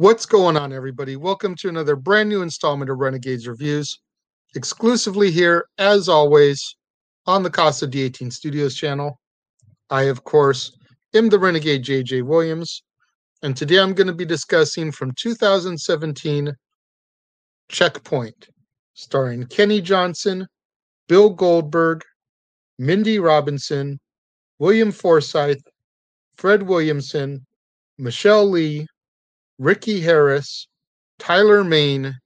What's going on, everybody? Welcome to another brand new installment of Renegades Reviews, exclusively here, as always, on the Casa D18 Studios channel. I, of course, am the Renegade JJ Williams, and today I'm going to be discussing from 2017 Checkpoint, starring Kenny Johnson, Bill Goldberg, Mindy Robinson, William Forsythe, Fred Williamson, Michelle Lee, Ricky Harris, Tyler Mane,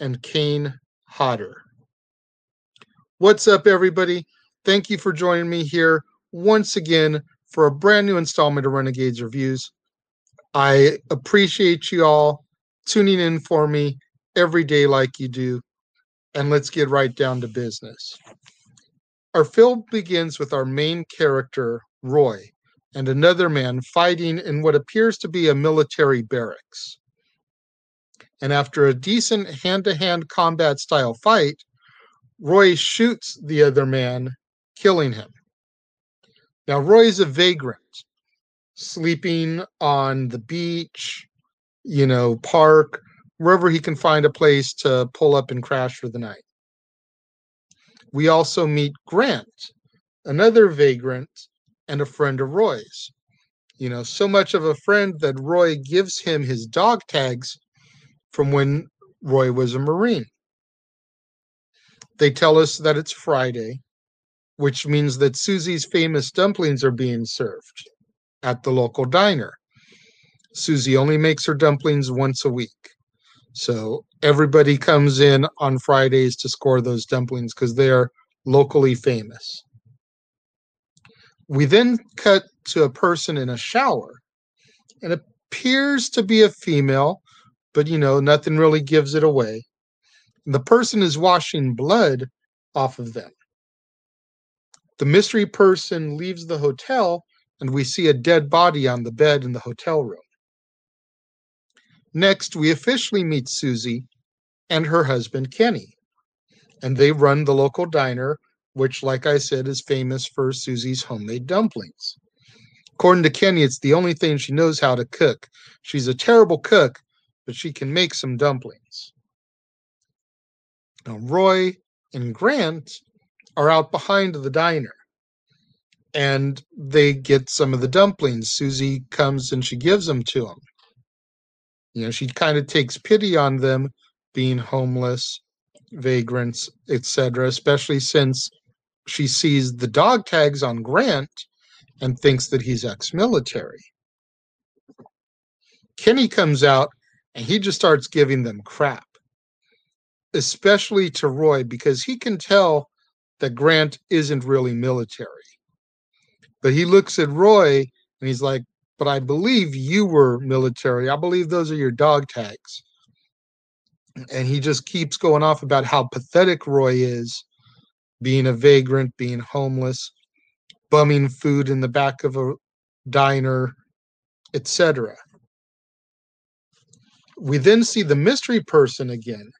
and Kane Hodder. What's up, everybody? Thank you for joining me here once again for a brand new installment of Renegades Reviews. I appreciate you all tuning in for me every day like you do. And let's get right down to business. Our film begins with our main character, Roy, and another man fighting in what appears to be a military barracks. And after a decent hand to hand combat style fight, Roy shoots the other man, killing him. Now, Roy is a vagrant, sleeping on the beach, you know, park, wherever he can find a place to pull up and crash for the night. We also meet Grant, another vagrant and a friend of Roy's. You know, so much of a friend that Roy gives him his dog tags from when Roy was a Marine. They tell us that it's Friday, which means that Susie's famous dumplings are being served at the local diner. Susie only makes her dumplings once a week. So everybody comes in on Fridays to score those dumplings because they are locally famous. We then cut to a person in a shower. And it appears to be a female, but you know, nothing really gives it away. The person is washing blood off of them. The mystery person leaves the hotel, and we see a dead body on the bed in the hotel room. Next, we officially meet Susie and her husband, Kenny, and they run the local diner which, like I said, is famous for Susie's homemade dumplings. According to Kenny, it's the only thing she knows how to cook. She's a terrible cook, but she can make some dumplings. Now, Roy and Grant are out behind the diner and they get some of the dumplings. Susie comes and she gives them to them. You know, she kind of takes pity on them being homeless, vagrants, etc., especially since she sees the dog tags on Grant and thinks that he's ex military. Kenny comes out and he just starts giving them crap, especially to Roy, because he can tell that Grant isn't really military. But he looks at Roy and he's like, But I believe you were military. I believe those are your dog tags. And he just keeps going off about how pathetic Roy is being a vagrant, being homeless, bumming food in the back of a diner, etc. We then see the mystery person again,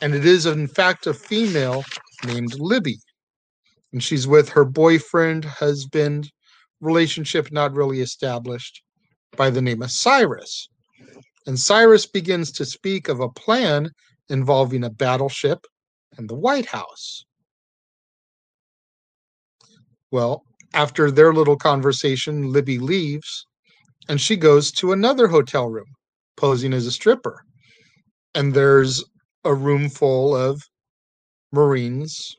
and it is in fact a female named Libby. And she's with her boyfriend, husband, relationship not really established, by the name of Cyrus. And Cyrus begins to speak of a plan involving a battleship and the White House. Well, after their little conversation, Libby leaves and she goes to another hotel room, posing as a stripper. And there's a room full of Marines,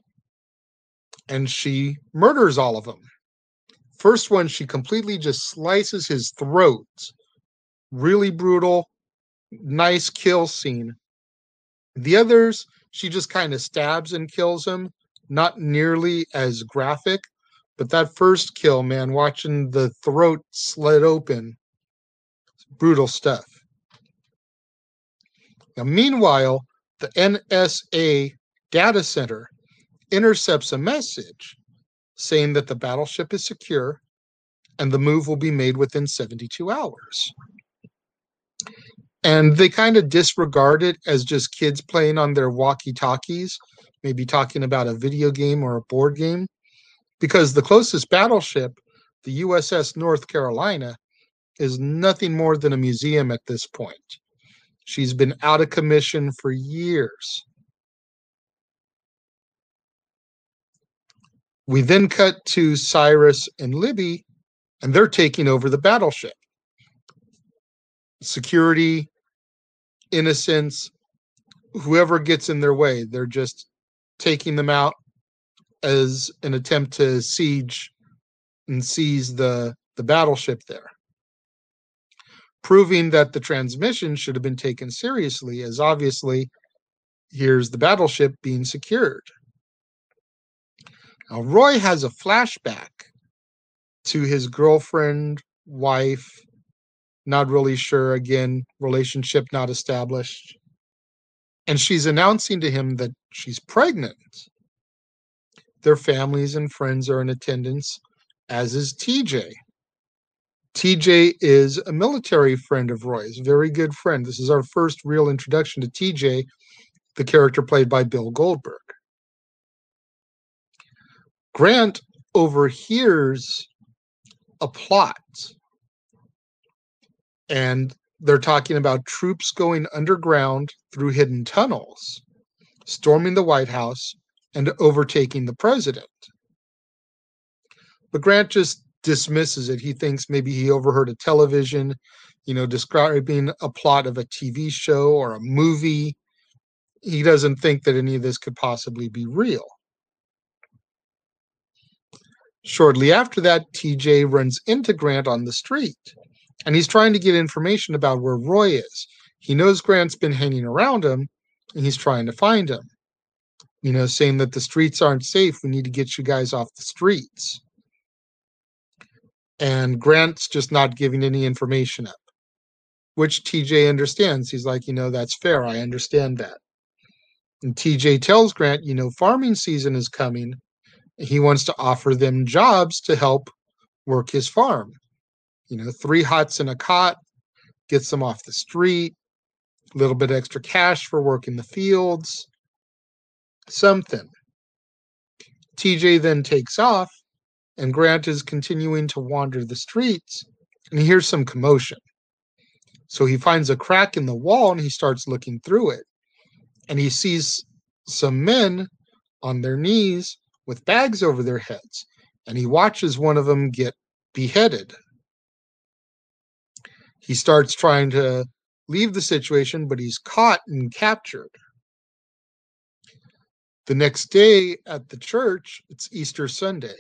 and she murders all of them. First one, she completely just slices his throat. Really brutal, nice kill scene. The others, she just kind of stabs and kills him, not nearly as graphic, but that first kill, man, watching the throat slit open, brutal stuff. Now, meanwhile, the NSA data center intercepts a message saying that the battleship is secure and the move will be made within 72 hours. And they kind of disregard it as just kids playing on their walkie talkies, maybe talking about a video game or a board game because the closest battleship, the USS North Carolina, is nothing more than a museum at this point. She's been out of commission for years. We then cut to Cyrus and Libby, and they're taking over the battleship. Security, innocence, whoever gets in their way, they're just taking them out as an attempt to siege and seize the, the battleship there. Proving that the transmission should have been taken seriously, as obviously here's the battleship being secured. Now, Roy has a flashback to his girlfriend, wife, not really sure, again, relationship not established. And she's announcing to him that she's pregnant. Their families and friends are in attendance, as is TJ. TJ is a military friend of Roy's, very good friend. This is our first real introduction to TJ, the character played by Bill Goldberg. Grant overhears a plot. And they're talking about troops going underground through hidden tunnels, storming the White House, and overtaking the president. But Grant just dismisses it. He thinks maybe he overheard a television, you know, describing a plot of a TV show or a movie. He doesn't think that any of this could possibly be real. Shortly after that, TJ runs into Grant on the street and he's trying to get information about where Roy is. He knows Grant's been hanging around him and he's trying to find him. You know, saying that the streets aren't safe. We need to get you guys off the streets. And Grant's just not giving any information up, which TJ understands. He's like, you know, that's fair. I understand that. And TJ tells Grant, you know, farming season is coming he wants to offer them jobs to help work his farm. You know, three huts and a cot gets them off the street, a little bit extra cash for working the fields, something. TJ then takes off, and Grant is continuing to wander the streets, and he hears some commotion. So he finds a crack in the wall and he starts looking through it. And he sees some men on their knees with bags over their heads, and he watches one of them get beheaded. He starts trying to leave the situation, but he's caught and captured. The next day at the church, it's Easter Sunday,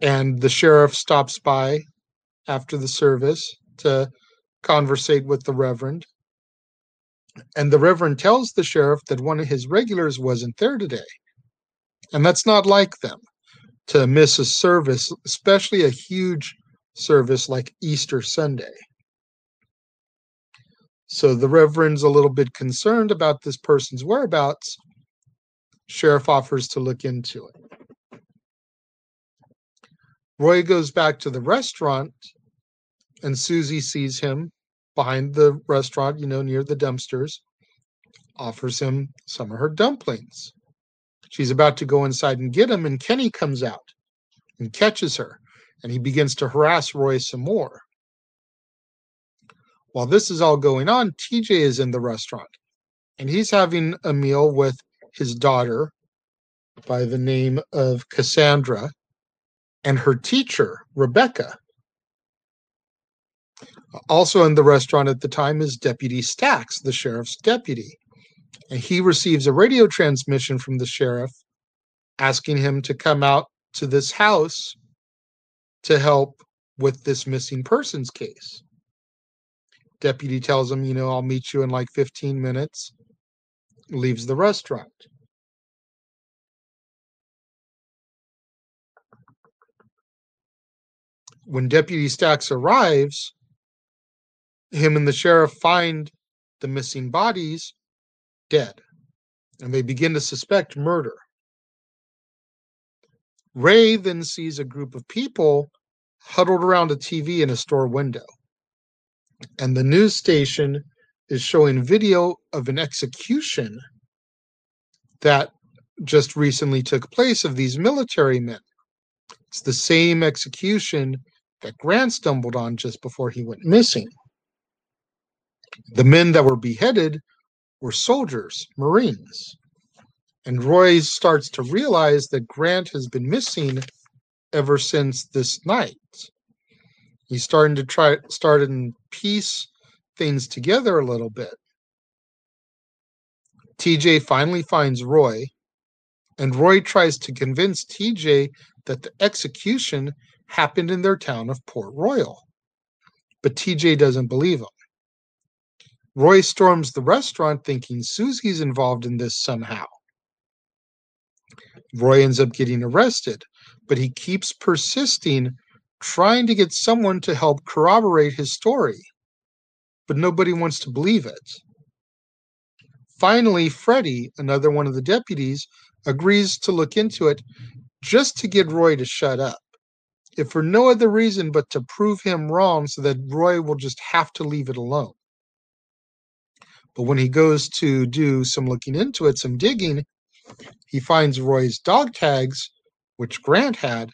and the sheriff stops by after the service to conversate with the reverend. And the reverend tells the sheriff that one of his regulars wasn't there today. And that's not like them to miss a service, especially a huge service like Easter Sunday. So the Reverend's a little bit concerned about this person's whereabouts. Sheriff offers to look into it. Roy goes back to the restaurant, and Susie sees him behind the restaurant, you know, near the dumpsters, offers him some of her dumplings. She's about to go inside and get him, and Kenny comes out and catches her, and he begins to harass Roy some more. While this is all going on, TJ is in the restaurant, and he's having a meal with his daughter by the name of Cassandra and her teacher, Rebecca. Also in the restaurant at the time is Deputy Stacks, the sheriff's deputy and he receives a radio transmission from the sheriff asking him to come out to this house to help with this missing persons case. Deputy tells him, you know, I'll meet you in like 15 minutes, leaves the restaurant. When Deputy Stacks arrives, him and the sheriff find the missing bodies dead, and they begin to suspect murder. Ray then sees a group of people huddled around a TV in a store window. And the news station is showing video of an execution that just recently took place of these military men. It's the same execution that Grant stumbled on just before he went missing. The men that were beheaded were soldiers, Marines. And Roy starts to realize that Grant has been missing ever since this night. He's starting to try start and piece things together a little bit. TJ finally finds Roy, and Roy tries to convince TJ that the execution happened in their town of Port Royal. But TJ doesn't believe him. Roy storms the restaurant thinking Susie's involved in this somehow. Roy ends up getting arrested, but he keeps persisting, trying to get someone to help corroborate his story. But nobody wants to believe it. Finally, Freddie, another one of the deputies, agrees to look into it just to get Roy to shut up, if for no other reason but to prove him wrong so that Roy will just have to leave it alone. But when he goes to do some looking into it, some digging, he finds Roy's dog tags, which Grant had,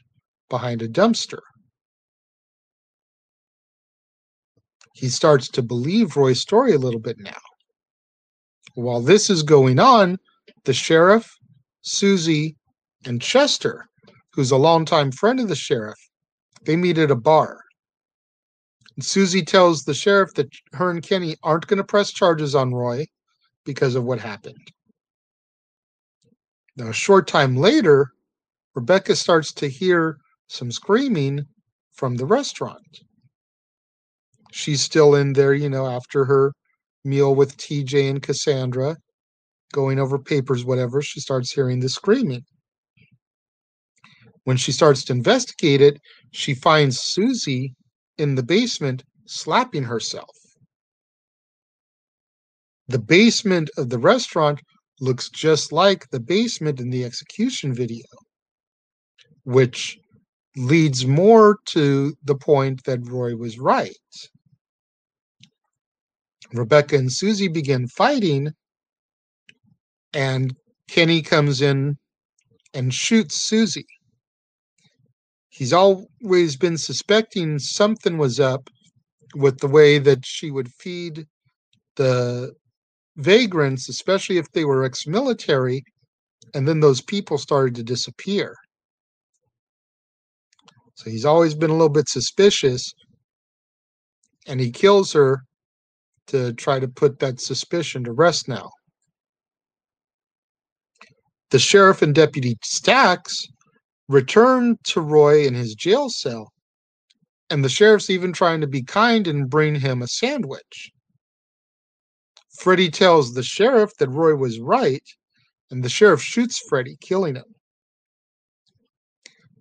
behind a dumpster. He starts to believe Roy's story a little bit now. While this is going on, the sheriff, Susie, and Chester, who's a longtime friend of the sheriff, they meet at a bar. And Susie tells the sheriff that her and Kenny aren't going to press charges on Roy because of what happened. Now, a short time later, Rebecca starts to hear some screaming from the restaurant. She's still in there, you know, after her meal with TJ and Cassandra, going over papers, whatever. She starts hearing the screaming. When she starts to investigate it, she finds Susie in the basement slapping herself. The basement of the restaurant looks just like the basement in the execution video, which leads more to the point that Roy was right. Rebecca and Susie begin fighting, and Kenny comes in and shoots Susie. He's always been suspecting something was up with the way that she would feed the vagrants, especially if they were ex military, and then those people started to disappear. So he's always been a little bit suspicious, and he kills her to try to put that suspicion to rest now. The sheriff and Deputy Stacks return to Roy in his jail cell, and the sheriff's even trying to be kind and bring him a sandwich. Freddie tells the sheriff that Roy was right, and the sheriff shoots Freddie, killing him.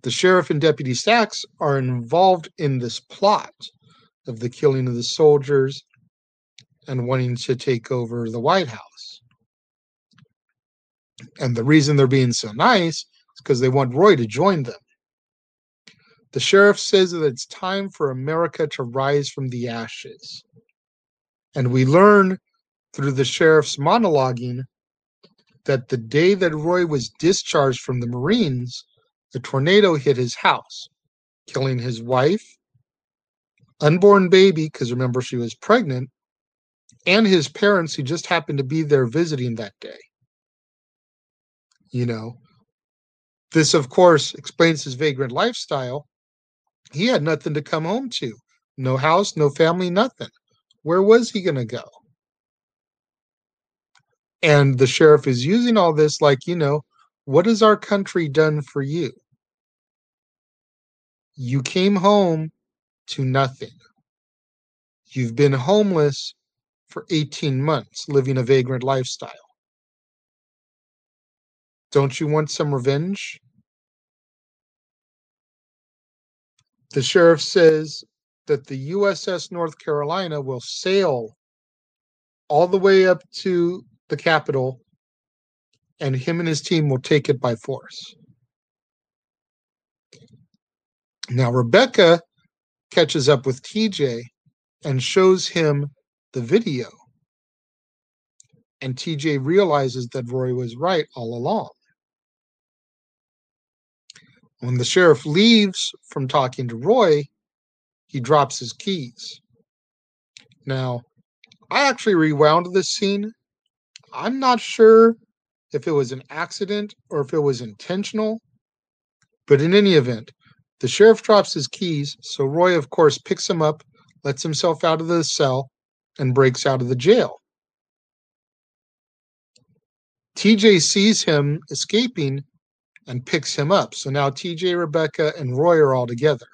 The sheriff and Deputy Stacks are involved in this plot of the killing of the soldiers and wanting to take over the White House. And the reason they're being so nice is because they want Roy to join them. The sheriff says that it's time for America to rise from the ashes. And we learn through the sheriff's monologuing that the day that Roy was discharged from the Marines, a tornado hit his house, killing his wife, unborn baby, because remember she was pregnant, and his parents who just happened to be there visiting that day. You know, this, of course, explains his vagrant lifestyle. He had nothing to come home to no house, no family, nothing. Where was he going to go? And the sheriff is using all this like, you know, what has our country done for you? You came home to nothing. You've been homeless for 18 months, living a vagrant lifestyle. Don't you want some revenge? The sheriff says that the USS North Carolina will sail all the way up to the capital, and him and his team will take it by force. Now, Rebecca catches up with TJ and shows him the video. And TJ realizes that Roy was right all along. When the sheriff leaves from talking to Roy, he drops his keys. Now, I actually rewound this scene. I'm not sure if it was an accident or if it was intentional, but in any event, the sheriff drops his keys, so Roy, of course, picks him up, lets himself out of the cell, and breaks out of the jail. TJ sees him escaping and picks him up. So now TJ, Rebecca, and Roy are all together.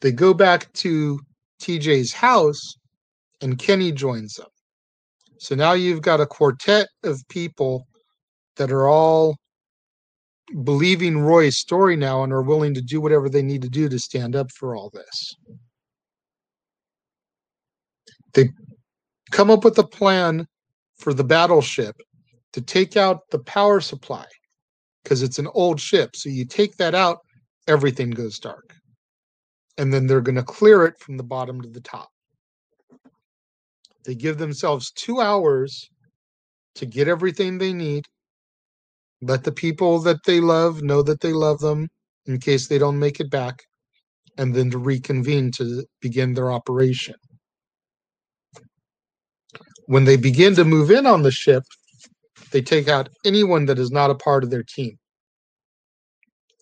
They go back to TJ's house and Kenny joins them. So now you've got a quartet of people that are all believing Roy's story now and are willing to do whatever they need to do to stand up for all this. They come up with a plan for the battleship to take out the power supply because it's an old ship. So you take that out, everything goes dark. And then they're going to clear it from the bottom to the top. They give themselves two hours to get everything they need. Let the people that they love know that they love them in case they don't make it back, and then to reconvene to begin their operation. When they begin to move in on the ship, they take out anyone that is not a part of their team.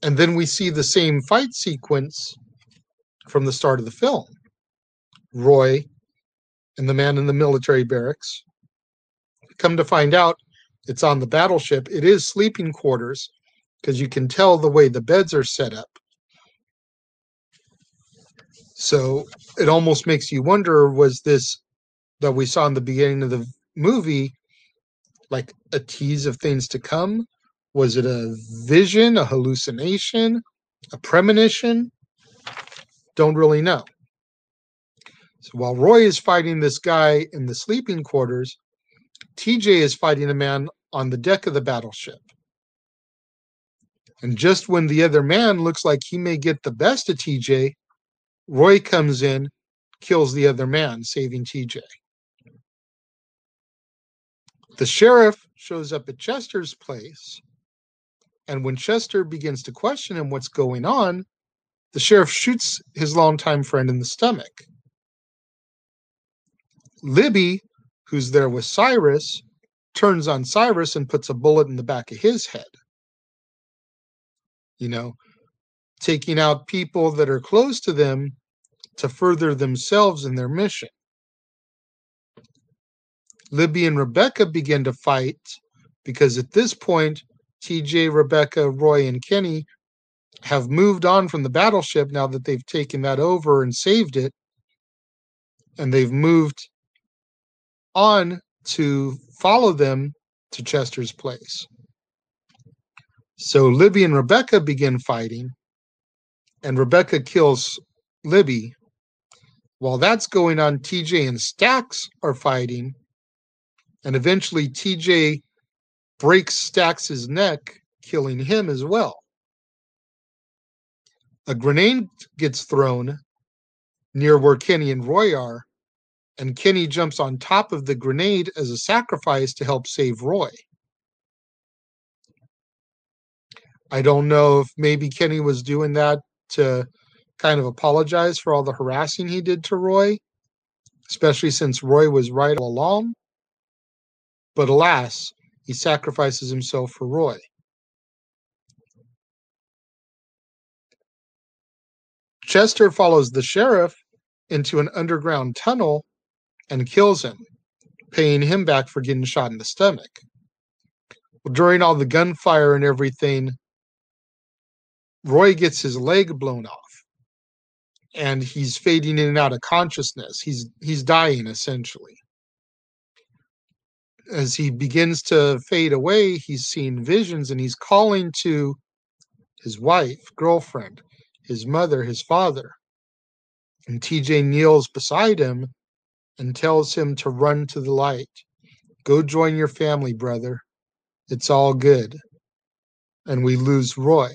And then we see the same fight sequence from the start of the film. Roy and the man in the military barracks. Come to find out, it's on the battleship. It is sleeping quarters because you can tell the way the beds are set up. So it almost makes you wonder was this that we saw in the beginning of the movie like a tease of things to come? Was it a vision, a hallucination, a premonition? Don't really know. So while Roy is fighting this guy in the sleeping quarters, TJ is fighting a man on the deck of the battleship. And just when the other man looks like he may get the best of TJ, Roy comes in, kills the other man, saving TJ. The sheriff shows up at Chester's place, and when Chester begins to question him what's going on, the sheriff shoots his longtime friend in the stomach. Libby, who's there with Cyrus, turns on Cyrus and puts a bullet in the back of his head. You know, taking out people that are close to them to further themselves in their mission. Libby and Rebecca begin to fight because at this point, TJ, Rebecca, Roy, and Kenny have moved on from the battleship now that they've taken that over and saved it. And they've moved on to follow them to Chester's place. So Libby and Rebecca begin fighting, and Rebecca kills Libby. While that's going on, TJ and Stacks are fighting, and eventually TJ breaks Stacks's neck, killing him as well. A grenade gets thrown near where Kenny and Roy are, and Kenny jumps on top of the grenade as a sacrifice to help save Roy. I don't know if maybe Kenny was doing that to kind of apologize for all the harassing he did to Roy, especially since Roy was right all along. But alas, he sacrifices himself for Roy. Chester follows the sheriff into an underground tunnel and kills him, paying him back for getting shot in the stomach. During all the gunfire and everything, Roy gets his leg blown off and he's fading in and out of consciousness. He's he's dying essentially as he begins to fade away, he's seeing visions and he's calling to his wife, girlfriend, his mother, his father. And TJ kneels beside him and tells him to run to the light. Go join your family, brother. It's all good. And we lose Roy.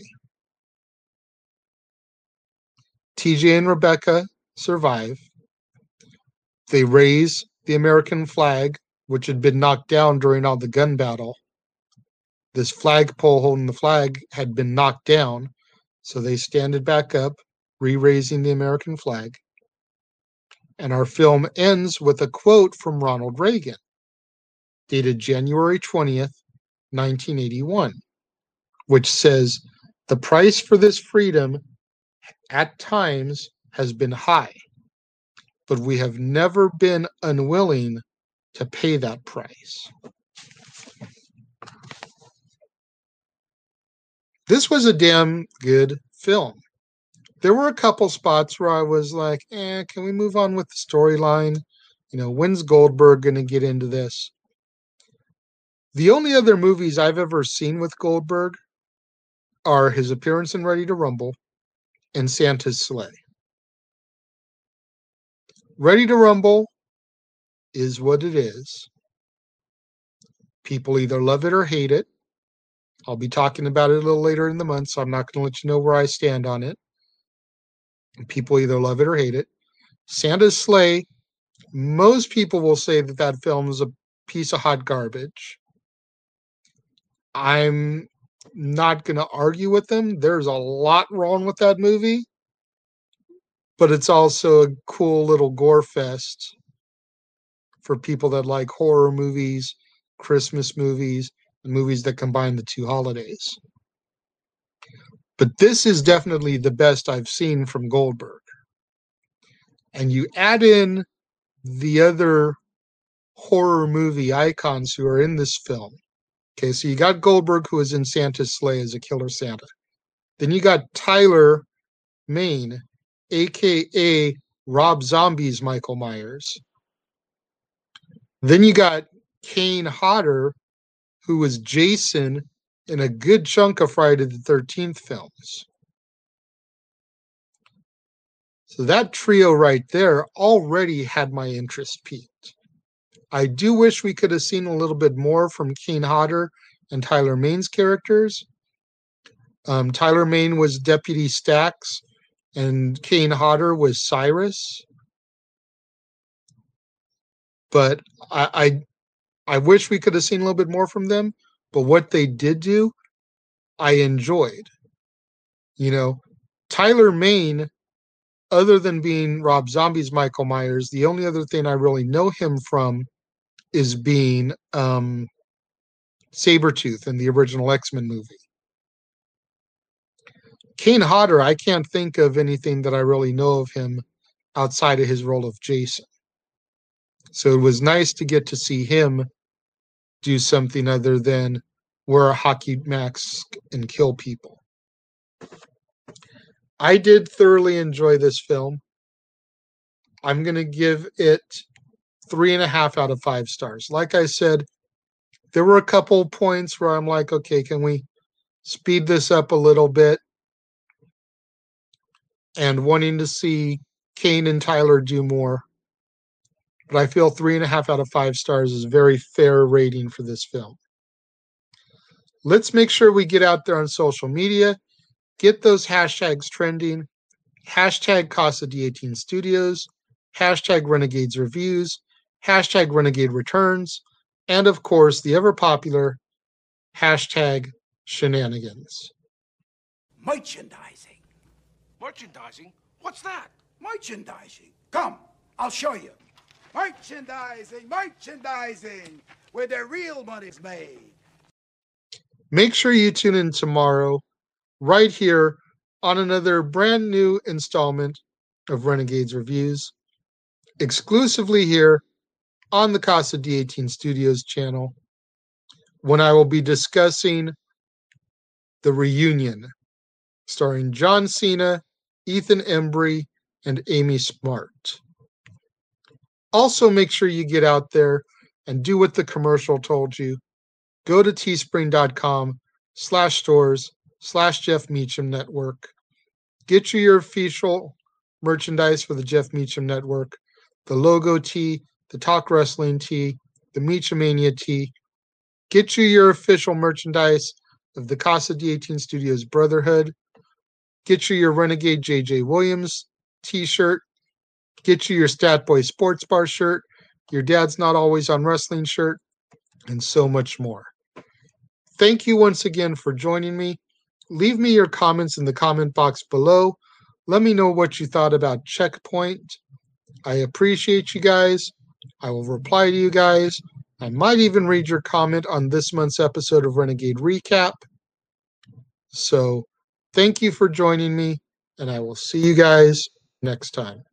TJ and Rebecca survive. They raise the American flag which had been knocked down during all the gun battle. This flagpole holding the flag had been knocked down, so they stand it back up, re raising the American flag. And our film ends with a quote from Ronald Reagan, dated January 20th, 1981, which says, The price for this freedom at times has been high, but we have never been unwilling to pay that price. This was a damn good film. There were a couple spots where I was like, eh, can we move on with the storyline? You know, when's Goldberg going to get into this? The only other movies I've ever seen with Goldberg are his appearance in Ready to Rumble and Santa's Slay. Ready to Rumble is what it is. People either love it or hate it. I'll be talking about it a little later in the month, so I'm not going to let you know where I stand on it. People either love it or hate it. Santa's Slay, most people will say that that film is a piece of hot garbage. I'm not going to argue with them. There's a lot wrong with that movie, but it's also a cool little gore fest for people that like horror movies, Christmas movies, and movies that combine the two holidays. But this is definitely the best I've seen from Goldberg. And you add in the other horror movie icons who are in this film. Okay, so you got Goldberg, who is in Santa's Slay as a killer Santa. Then you got Tyler Mane, aka Rob Zombie's Michael Myers. Then you got Kane Hodder, who was Jason in a good chunk of Friday the 13th films. So that trio right there already had my interest peaked. I do wish we could have seen a little bit more from Kane Hodder and Tyler Mane's characters. Um, Tyler Mane was Deputy Stacks, and Kane Hodder was Cyrus. But I, I, I wish we could have seen a little bit more from them. But what they did do, I enjoyed. You know, Tyler Mane, other than being Rob Zombie's Michael Myers, the only other thing I really know him from is being um, Sabretooth in the original X Men movie. Kane Hodder, I can't think of anything that I really know of him outside of his role of Jason. So it was nice to get to see him do something other than wear a hockey mask and kill people. I did thoroughly enjoy this film. I'm going to give it three and a half out of five stars. Like I said, there were a couple points where I'm like, okay, can we speed this up a little bit? And wanting to see Kane and Tyler do more. But I feel three and a half out of five stars is a very fair rating for this film. Let's make sure we get out there on social media, get those hashtags trending. Hashtag Casa D18 Studios, hashtag Renegades Reviews, hashtag Renegade Returns, and of course the ever popular hashtag Shenanigans. Merchandising. Merchandising? What's that? Merchandising. Come, I'll show you. Merchandising, merchandising, where the real money's made. Make sure you tune in tomorrow, right here, on another brand new installment of Renegades Reviews, exclusively here on the Casa D18 Studios channel, when I will be discussing the reunion starring John Cena, Ethan Embry, and Amy Smart. Also, make sure you get out there and do what the commercial told you. Go to teespring.com slash stores slash Jeff Meacham Network. Get you your official merchandise for the Jeff Meacham Network, the logo tee, the Talk Wrestling tee, the Meachamania tee. Get you your official merchandise of the Casa D18 Studios Brotherhood. Get you your Renegade JJ Williams t shirt Get you your Stat Boy Sports Bar shirt, your Dad's Not Always on Wrestling shirt, and so much more. Thank you once again for joining me. Leave me your comments in the comment box below. Let me know what you thought about Checkpoint I appreciate you guys. I will reply to you guys. I might even read your comment on this month's episode of Renegade Recap. So thank you for joining me, and I will see you guys next time.